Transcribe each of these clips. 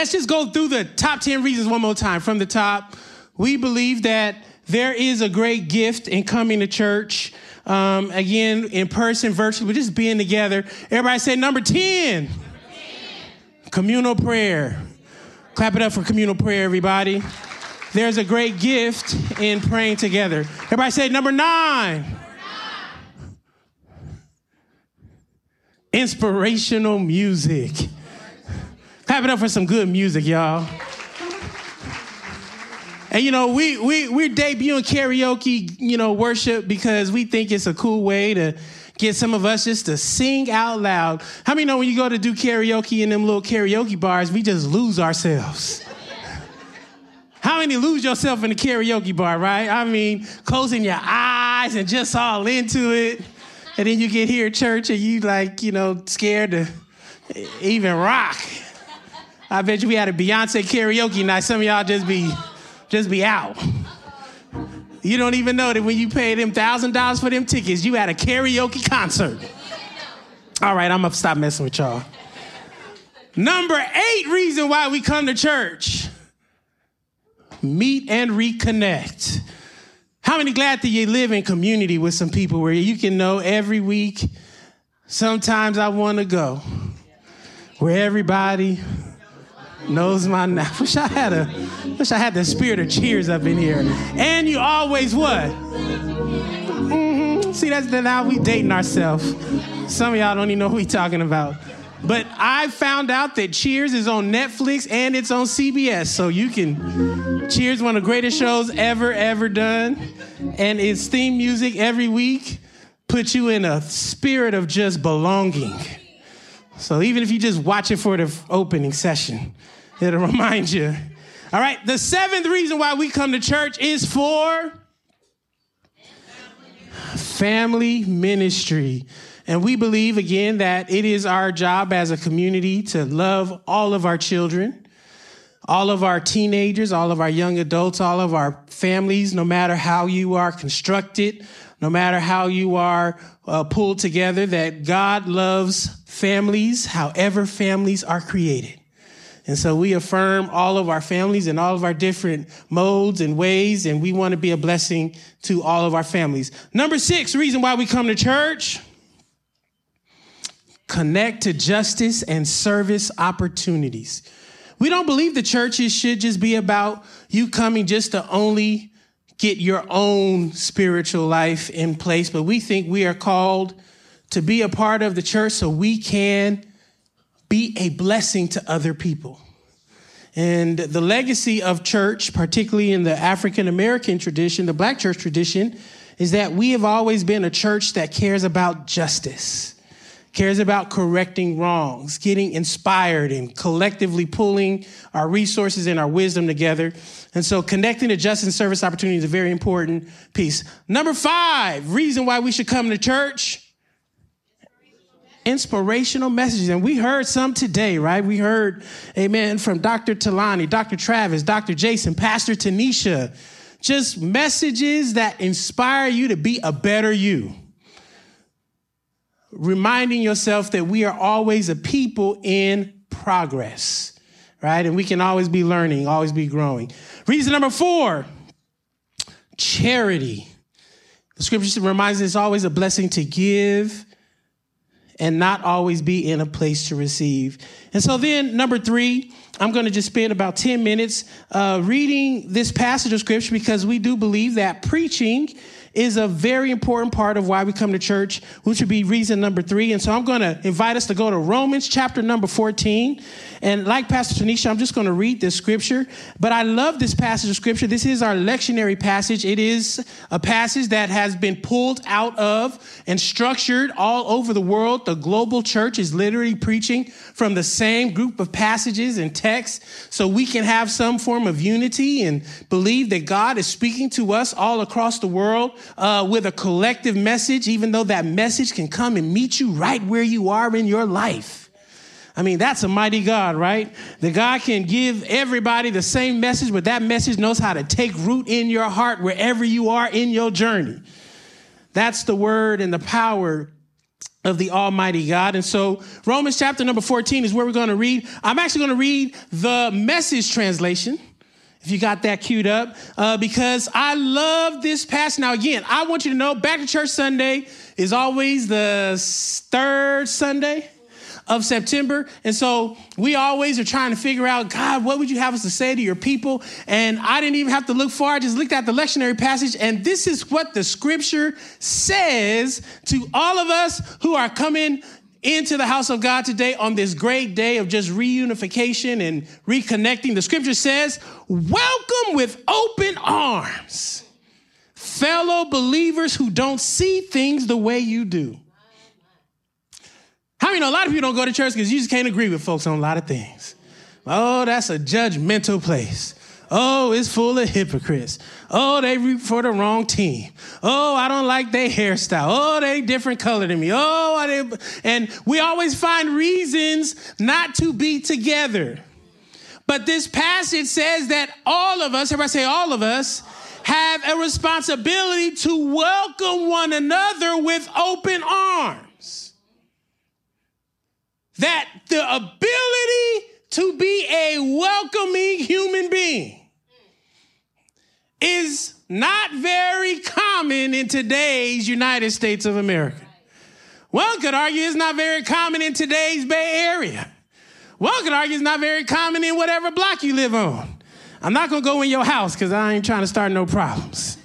let's just go through the top 10 reasons one more time from the top. We believe that there is a great gift in coming to church. Um, again, in person, virtually, but just being together. Everybody say number 10. Number 10. Communal prayer. Clap it up for communal prayer, everybody. There's a great gift in praying together. Everybody say. Number nine. Inspirational music. Clap it up for some good music, y'all. And you know, we we we're debuting karaoke, you know, worship because we think it's a cool way to get some of us just to sing out loud. How many know when you go to do karaoke in them little karaoke bars, we just lose ourselves? How many lose yourself in the karaoke bar, right? I mean, closing your eyes and just all into it. And then you get here at church and you like, you know, scared to even rock. I bet you we had a Beyonce karaoke night. Some of y'all just be just be out. You don't even know that when you paid them thousand dollars for them tickets, you had a karaoke concert. All right, I'm gonna stop messing with y'all. Number eight reason why we come to church meet and reconnect. How many glad that you live in community with some people where you can know every week, sometimes I want to go, where everybody knows my name. Wish I had a, wish I had the spirit of cheers up in here. And you always what? Mm-hmm. See, that's the, now we dating ourselves. Some of y'all don't even know who we talking about. But I found out that Cheers is on Netflix and it's on CBS. So you can Cheers, one of the greatest shows ever, ever done. And its theme music every week puts you in a spirit of just belonging. So even if you just watch it for the opening session, it'll remind you. All right, the seventh reason why we come to church is for family ministry. And we believe, again, that it is our job as a community to love all of our children, all of our teenagers, all of our young adults, all of our families, no matter how you are constructed, no matter how you are uh, pulled together, that God loves families, however families are created. And so we affirm all of our families and all of our different modes and ways, and we want to be a blessing to all of our families. Number six reason why we come to church connect to justice and service opportunities. We don't believe the churches should just be about you coming just to only get your own spiritual life in place, but we think we are called to be a part of the church so we can be a blessing to other people. And the legacy of church, particularly in the African American tradition, the black church tradition, is that we have always been a church that cares about justice cares about correcting wrongs, getting inspired, and collectively pulling our resources and our wisdom together. And so connecting to justice and service opportunity is a very important piece. Number five, reason why we should come to church. Inspirational messages. And we heard some today, right? We heard, amen, from Dr. Talani, Dr. Travis, Dr. Jason, Pastor Tanisha. Just messages that inspire you to be a better you reminding yourself that we are always a people in progress, right? And we can always be learning, always be growing. Reason number four charity. The scripture reminds us it's always a blessing to give and not always be in a place to receive. And so then, number three, I'm going to just spend about 10 minutes uh, reading this passage of scripture because we do believe that preaching is a very important part of why we come to church, which would be reason number three. And so I'm going to invite us to go to Romans chapter number 14. And like Pastor Tanisha, I'm just going to read this scripture. But I love this passage of scripture. This is our lectionary passage. It is a passage that has been pulled out of and structured all over the world. The global church is literally preaching from the same group of passages and texts so we can have some form of unity and believe that God is speaking to us all across the world uh, with a collective message, even though that message can come and meet you right where you are in your life. I mean, that's a mighty God, right? The God can give everybody the same message, but that message knows how to take root in your heart wherever you are in your journey. That's the word and the power of the Almighty God. And so, Romans chapter number 14 is where we're going to read. I'm actually going to read the message translation. If you got that queued up, uh, because I love this passage. Now, again, I want you to know Back to Church Sunday is always the third Sunday of September. And so we always are trying to figure out, God, what would you have us to say to your people? And I didn't even have to look far. I just looked at the lectionary passage, and this is what the scripture says to all of us who are coming into the house of God today on this great day of just reunification and reconnecting. The scripture says, Welcome with open arms, fellow believers who don't see things the way you do. How many know a lot of people don't go to church because you just can't agree with folks on a lot of things? Oh, that's a judgmental place. Oh, it's full of hypocrites. Oh, they root for the wrong team. Oh, I don't like their hairstyle. Oh, they different color than me. Oh, they, and we always find reasons not to be together. But this passage says that all of us, everybody say all of us, have a responsibility to welcome one another with open arms that the ability to be a welcoming human being is not very common in today's United States of America. One could argue it's not very common in today's Bay Area. One could argue it's not very common in whatever block you live on. I'm not gonna go in your house because I ain't trying to start no problems.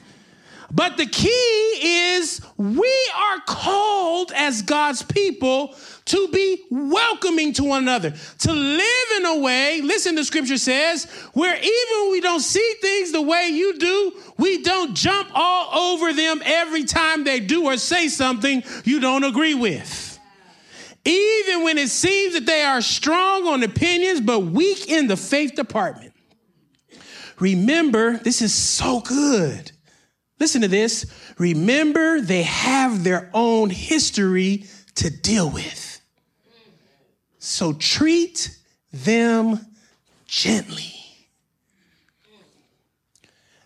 But the key is we are called as God's people to be welcoming to one another, to live in a way, listen, the scripture says, where even we don't see things the way you do, we don't jump all over them every time they do or say something you don't agree with. Even when it seems that they are strong on opinions but weak in the faith department. Remember, this is so good. Listen to this. Remember, they have their own history to deal with. So treat them gently.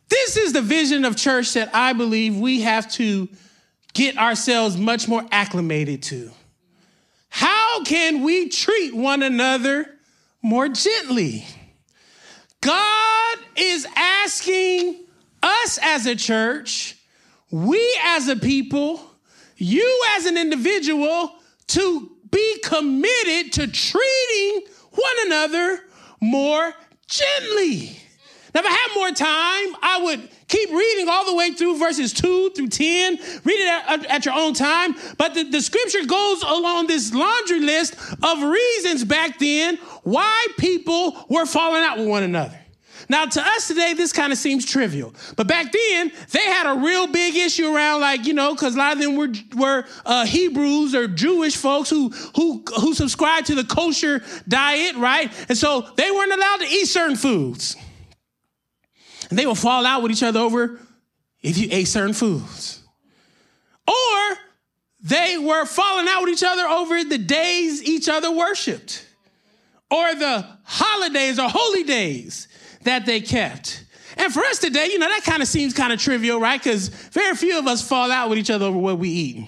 This is the vision of church that I believe we have to get ourselves much more acclimated to. How can we treat one another more gently? God is asking us as a church, we as a people, you as an individual to be committed to treating one another more gently. Now, if I had more time, I would keep reading all the way through verses 2 through 10. Read it at, at your own time. But the, the scripture goes along this laundry list of reasons back then why people were falling out with one another. Now, to us today, this kind of seems trivial. But back then, they had a real big issue around, like, you know, because a lot of them were, were uh, Hebrews or Jewish folks who, who, who subscribed to the kosher diet, right? And so they weren't allowed to eat certain foods. And they would fall out with each other over if you ate certain foods. Or they were falling out with each other over the days each other worshiped, or the holidays or holy days that they kept. And for us today, you know, that kind of seems kind of trivial, right? Because very few of us fall out with each other over what we eat.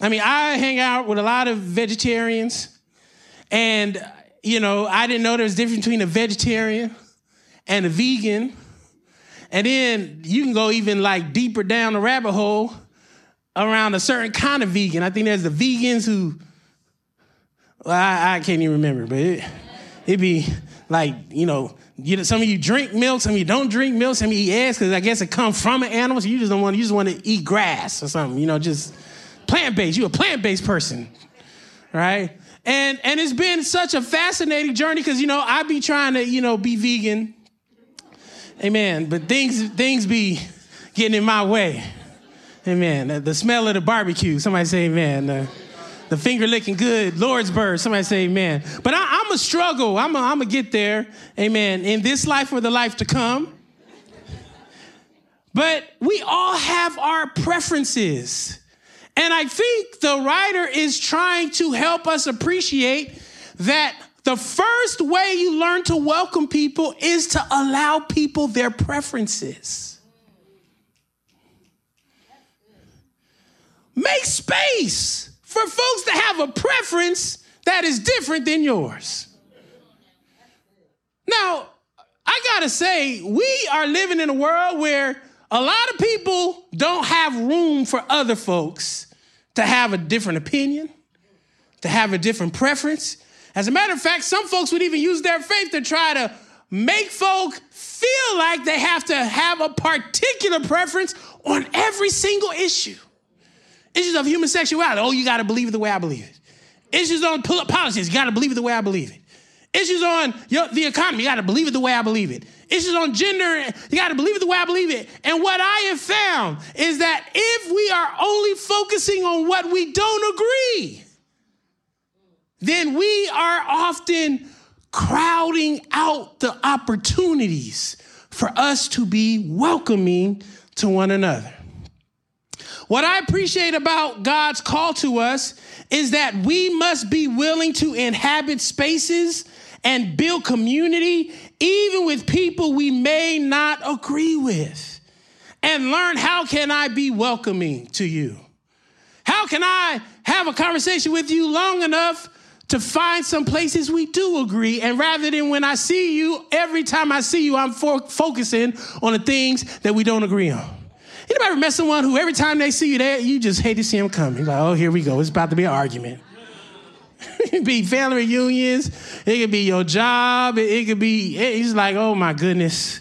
I mean, I hang out with a lot of vegetarians, and, you know, I didn't know there was a difference between a vegetarian and a vegan. And then you can go even like deeper down the rabbit hole around a certain kind of vegan. I think there's the vegans who, well, I, I can't even remember, but it, it'd be like, you know, you, know, some of you drink milk, some of you don't drink milk, some of you eat eggs because I guess it comes from an animal. So you just don't want, you just want to eat grass or something, you know, just plant based. You're a plant based person, right? And and it's been such a fascinating journey because you know I be trying to you know be vegan, amen. But things things be getting in my way, amen. The smell of the barbecue, somebody say amen. Uh, the finger licking good, Lord's bird. Somebody say amen. But I, am a struggle. I'm going to get there, amen, in this life or the life to come. But we all have our preferences. And I think the writer is trying to help us appreciate that the first way you learn to welcome people is to allow people their preferences. Make space for folks to have a preference that is different than yours. Now, I gotta say, we are living in a world where a lot of people don't have room for other folks to have a different opinion, to have a different preference. As a matter of fact, some folks would even use their faith to try to make folk feel like they have to have a particular preference on every single issue. Issues of human sexuality, oh, you gotta believe it the way I believe it. Issues on politics, you gotta believe it the way I believe it. Issues on the economy, you gotta believe it the way I believe it. Issues on gender, you gotta believe it the way I believe it. And what I have found is that if we are only focusing on what we don't agree, then we are often crowding out the opportunities for us to be welcoming to one another. What I appreciate about God's call to us is that we must be willing to inhabit spaces and build community, even with people we may not agree with, and learn how can I be welcoming to you? How can I have a conversation with you long enough to find some places we do agree. And rather than when I see you, every time I see you, I'm focusing on the things that we don't agree on. Anybody ever met someone who every time they see you there, you just hate to see them coming? Like, oh, here we go. It's about to be an argument. it could be family reunions. It could be your job. It, it could be, it's like, oh my goodness,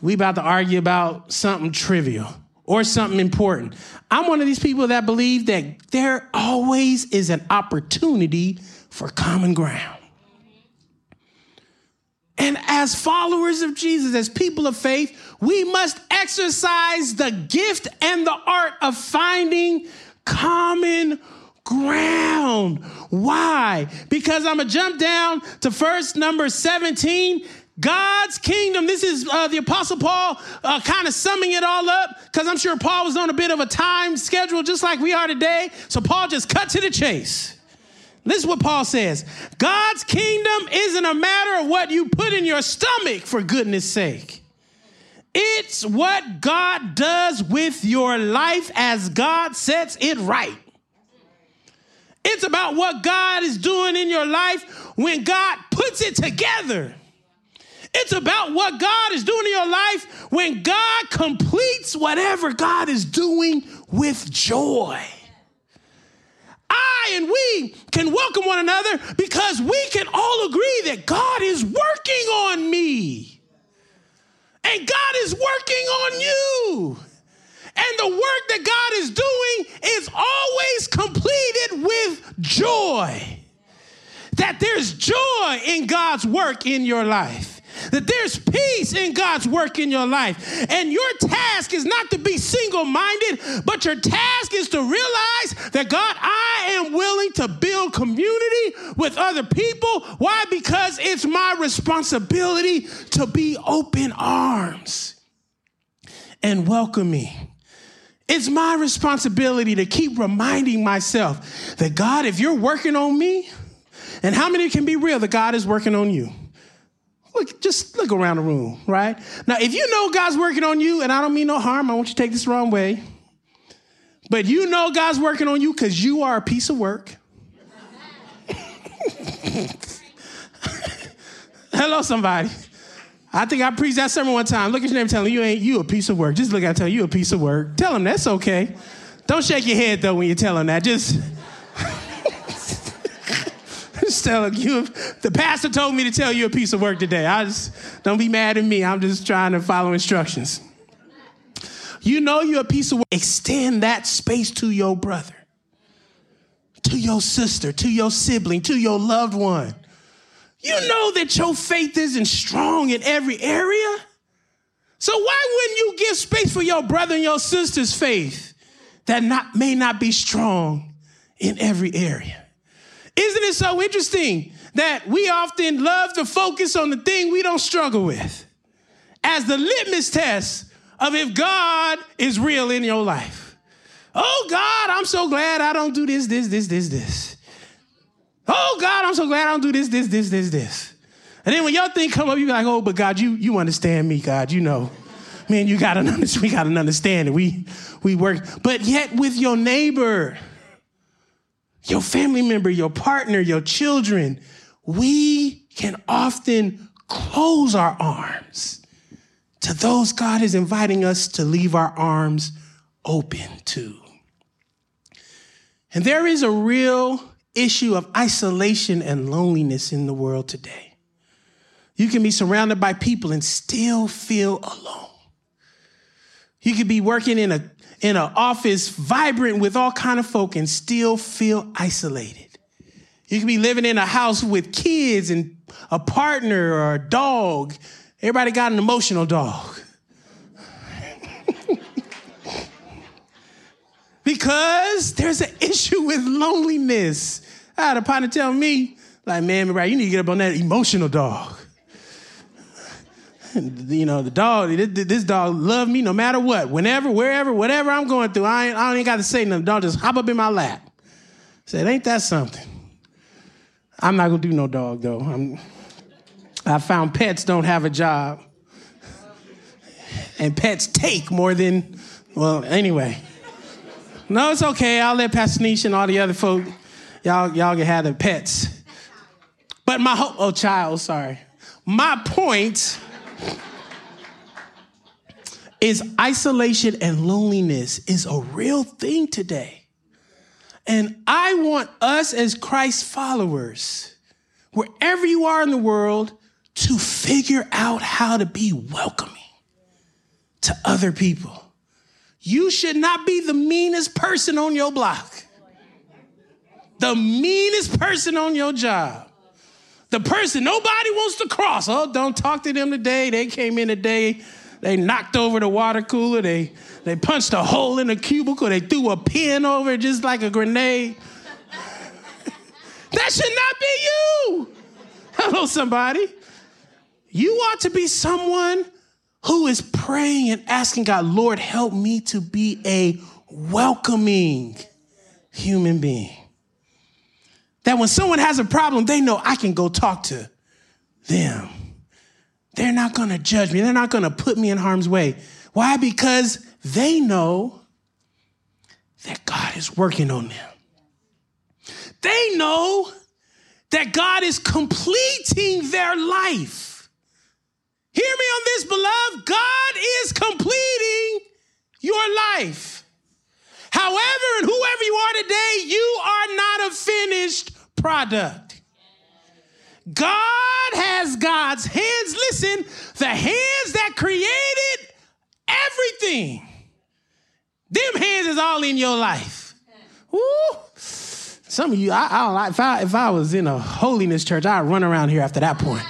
we about to argue about something trivial or something important. I'm one of these people that believe that there always is an opportunity for common ground. And as followers of Jesus, as people of faith, we must exercise the gift and the art of finding common ground. Why? Because I'm going to jump down to first number 17. God's kingdom. This is uh, the Apostle Paul uh, kind of summing it all up because I'm sure Paul was on a bit of a time schedule just like we are today. So Paul just cut to the chase. This is what Paul says God's kingdom isn't a matter of what you put in your stomach, for goodness sake. It's what God does with your life as God sets it right. It's about what God is doing in your life when God puts it together. It's about what God is doing in your life when God completes whatever God is doing with joy. I and we can welcome one another because we can all agree that God is working on me. And God is working on you. And the work that God is doing is always completed with joy. That there's joy in God's work in your life that there's peace in God's work in your life. And your task is not to be single minded, but your task is to realize that God, I am willing to build community with other people. Why? Because it's my responsibility to be open arms and welcoming. It's my responsibility to keep reminding myself that God, if you're working on me, and how many can be real that God is working on you? Look, just look around the room, right? Now, if you know God's working on you, and I don't mean no harm, I want you to take this wrong way, but you know God's working on you because you are a piece of work. Hello, somebody. I think I preached that sermon one time. Look at your neighbor, telling you ain't you a piece of work. Just look at tell you a piece of work. Tell him that's okay. Don't shake your head though when you tell him that. Just telling you, the pastor told me to tell you a piece of work today. I just, don't be mad at me. I'm just trying to follow instructions. You know you're a piece of work. Extend that space to your brother, to your sister, to your sibling, to your loved one. You know that your faith isn't strong in every area. So why wouldn't you give space for your brother and your sister's faith that not, may not be strong in every area? Isn't it so interesting that we often love to focus on the thing we don't struggle with as the litmus test of if God is real in your life? Oh God, I'm so glad I don't do this, this, this, this, this. Oh God, I'm so glad I don't do this, this, this, this, this. And then when your thing come up, you be like, oh, but God, you you understand me, God, you know. Man, you gotta we gotta understand it. We we work, but yet with your neighbor, your family member, your partner, your children, we can often close our arms to those God is inviting us to leave our arms open to. And there is a real issue of isolation and loneliness in the world today. You can be surrounded by people and still feel alone. You could be working in a in an office vibrant with all kind of folk and still feel isolated. You could be living in a house with kids and a partner or a dog. Everybody got an emotional dog. because there's an issue with loneliness. I had a partner tell me, like, man, right, you need to get up on that emotional dog. you know, the dog, this dog love me no matter what, whenever, wherever, whatever I'm going through. I ain't, I ain't got to say nothing. The dog just hop up in my lap. Said, ain't that something? I'm not gonna do no dog though. I'm, I found pets don't have a job, and pets take more than. Well, anyway. No, it's okay. I'll let Pastor Nish and all the other folk, y'all, y'all can have the pets. But my hope, oh, child, sorry. My point is isolation and loneliness is a real thing today. And I want us as Christ followers, wherever you are in the world, to figure out how to be welcoming to other people. You should not be the meanest person on your block, the meanest person on your job, the person nobody wants to cross. Oh, don't talk to them today. They came in today. They knocked over the water cooler. They, they punched a hole in the cubicle. They threw a pin over it just like a grenade. that should not be you. Hello, somebody. You ought to be someone who is praying and asking God, Lord, help me to be a welcoming human being. That when someone has a problem, they know I can go talk to them. They're not going to judge me. They're not going to put me in harm's way. Why? Because they know that God is working on them. They know that God is completing their life. Hear me on this, beloved. God is completing your life. However, and whoever you are today, you are not a finished product. God has God's hands. Listen, the hands that created everything. Them hands is all in your life. Woo. Some of you, I, I don't like. If I if I was in a holiness church, I'd run around here after that point.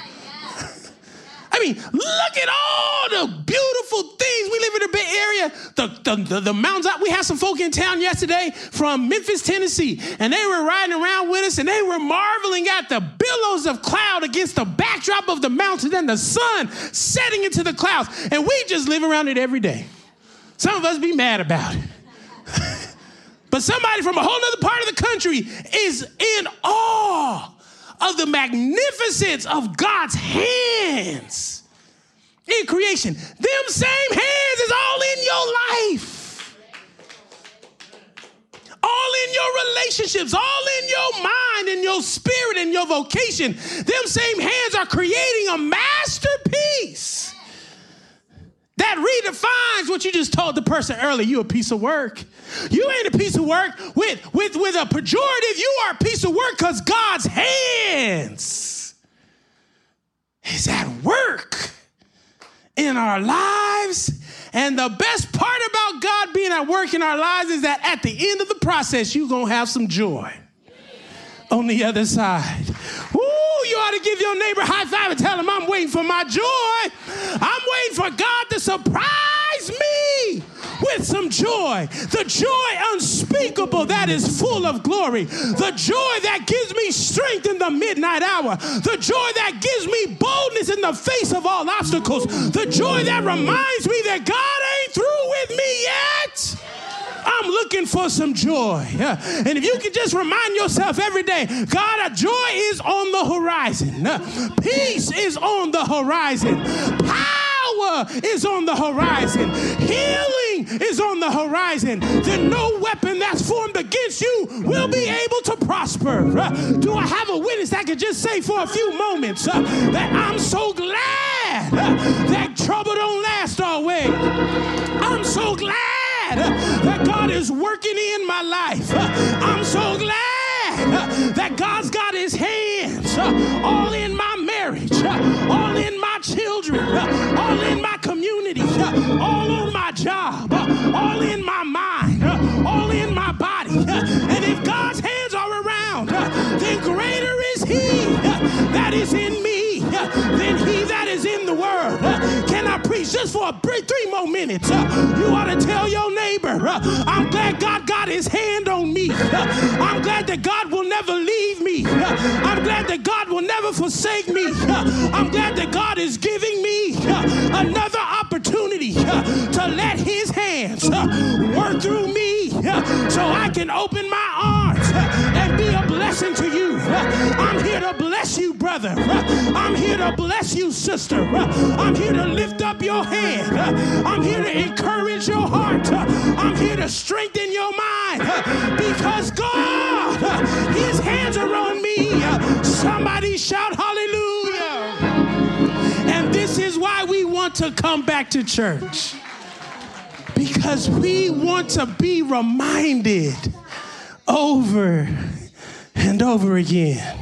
Mean, look at all the beautiful things. We live in the Bay Area, the, the, the, the mountains. We had some folk in town yesterday from Memphis, Tennessee, and they were riding around with us and they were marveling at the billows of cloud against the backdrop of the mountains and the sun setting into the clouds. And we just live around it every day. Some of us be mad about it. but somebody from a whole other part of the country is in awe of the magnificence of God's hands in creation. Them same hands is all in your life. All in your relationships, all in your mind and your spirit and your vocation. Them same hands are creating a masterpiece that redefines what you just told the person earlier. You a piece of work. You ain't a piece of work with, with, with a pejorative. You are a piece of work because God's hands is at work in our lives. And the best part about God being at work in our lives is that at the end of the process, you're going to have some joy on the other side. Woo, you ought to give your neighbor high five and tell him, I'm waiting for my joy. I'm waiting for God to surprise me with some joy. The joy unspeakable that is full of glory. The joy that gives me strength in the midnight hour. The joy that gives me boldness in the face of all obstacles. The joy that reminds me that God ain't through with me yet. I'm looking for some joy. And if you can just remind yourself every day, God, a joy is on the horizon, peace is on the horizon, power is on the horizon, healing is on the horizon then no weapon that's formed against you will be able to prosper. Uh, do I have a witness that could just say for a few moments uh, that I'm so glad uh, that trouble don't last always? I'm so glad that God is working in my life. I'm so glad that God's got his hands all in my marriage, all children, uh, all in my community, uh, all on my job, uh, all in my mind, all in my body. And if God's hands are around, then greater is he that is in me than he that is in the world. Can I preach just for three more minutes? You ought to tell your neighbor, uh, I'm glad God got his hand on me. Uh, I'm glad that God will never leave me. Uh, I'm glad that God will never forsake me. I'm glad that God is giving me another opportunity to let his hands work through me so I can open my arms and be a blessing to you. I'm here to bless you, brother. I'm here to bless you, sister. I'm here to lift up your hand. I'm here to encourage your heart. I'm here to strengthen your mind because God, His hands are on me. Somebody shout hallelujah. And this is why we want to come back to church because we want to be reminded over and over again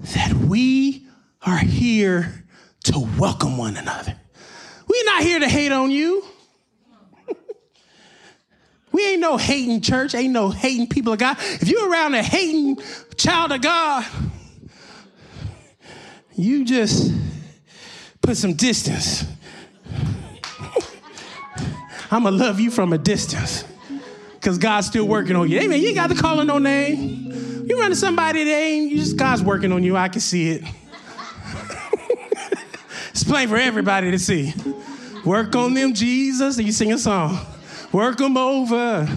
that we are here to welcome one another. We're not here to hate on you. we ain't no hating church, ain't no hating people of God. If you're around a hating child of God, you just put some distance. I'm gonna love you from a distance because God's still working on you. Amen. You ain't got to call no name. You run to somebody that ain't, you just God's working on you. I can see it. it's plain for everybody to see. Work on them, Jesus. And you sing a song. Work them over.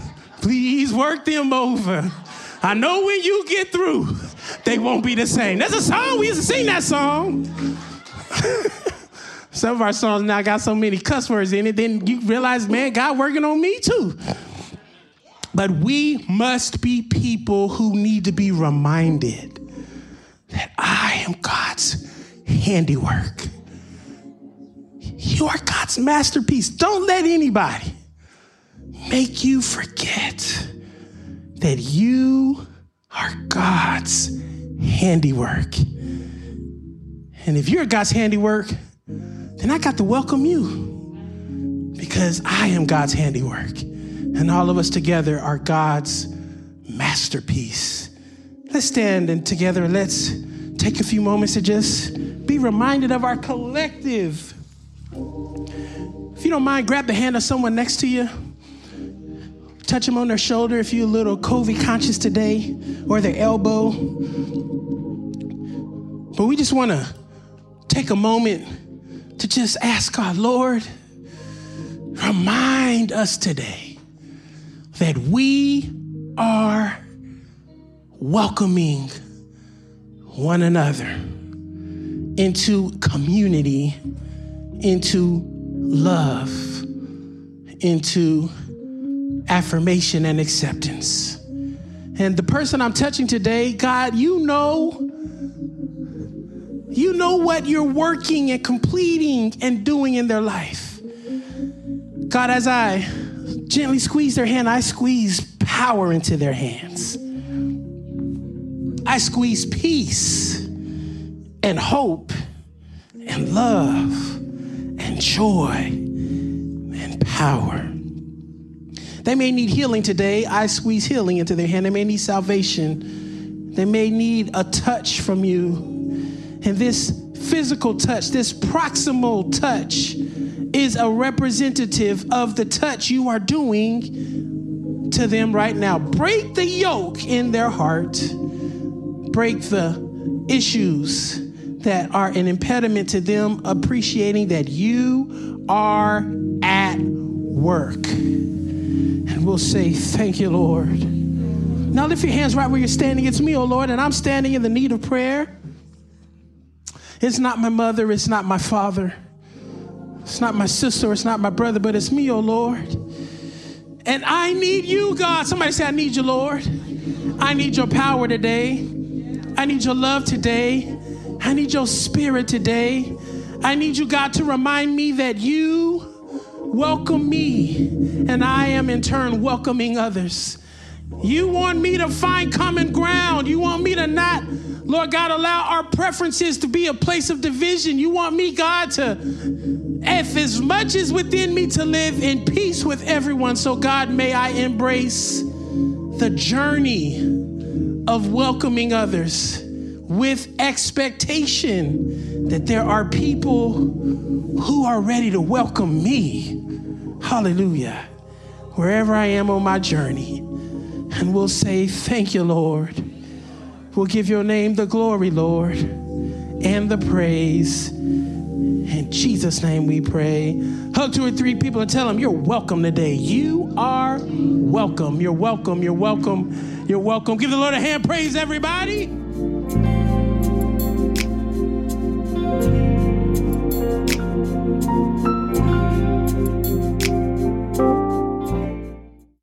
Please work them over. I know when you get through, they won't be the same. That's a song. We used to sing that song. Some of our songs now got so many cuss words in it, then you realize, man, God working on me too. But we must be people who need to be reminded that I am God's handiwork. You are God's masterpiece. Don't let anybody make you forget that you are God's handiwork. And if you're God's handiwork, then I got to welcome you because I am God's handiwork. And all of us together are God's masterpiece. Let's stand and together let's take a few moments to just be reminded of our collective. If you don't mind, grab the hand of someone next to you. Touch them on their shoulder if you're a little COVID conscious today, or their elbow. But we just want to take a moment just ask God, Lord, remind us today that we are welcoming one another into community, into love, into affirmation and acceptance. And the person I'm touching today, God, you know, you know what you're working and completing and doing in their life. God, as I gently squeeze their hand, I squeeze power into their hands. I squeeze peace and hope and love and joy and power. They may need healing today. I squeeze healing into their hand. They may need salvation. They may need a touch from you. And this physical touch, this proximal touch, is a representative of the touch you are doing to them right now. Break the yoke in their heart, break the issues that are an impediment to them appreciating that you are at work. And we'll say, Thank you, Lord. Now lift your hands right where you're standing. It's me, oh Lord, and I'm standing in the need of prayer. It's not my mother, it's not my father. It's not my sister, it's not my brother, but it's me, oh Lord. And I need you, God. Somebody say, I need you, Lord. I need your power today. I need your love today. I need your spirit today. I need you, God, to remind me that you welcome me and I am in turn welcoming others. You want me to find common ground. You want me to not, Lord God, allow our preferences to be a place of division. You want me, God, to, if as much as within me, to live in peace with everyone. So, God, may I embrace the journey of welcoming others with expectation that there are people who are ready to welcome me. Hallelujah. Wherever I am on my journey. And we'll say, Thank you, Lord. We'll give your name the glory, Lord, and the praise. In Jesus' name we pray. Hug two or three people and tell them you're welcome today. You are welcome. You're welcome. You're welcome. You're welcome. Give the Lord a hand. Praise everybody.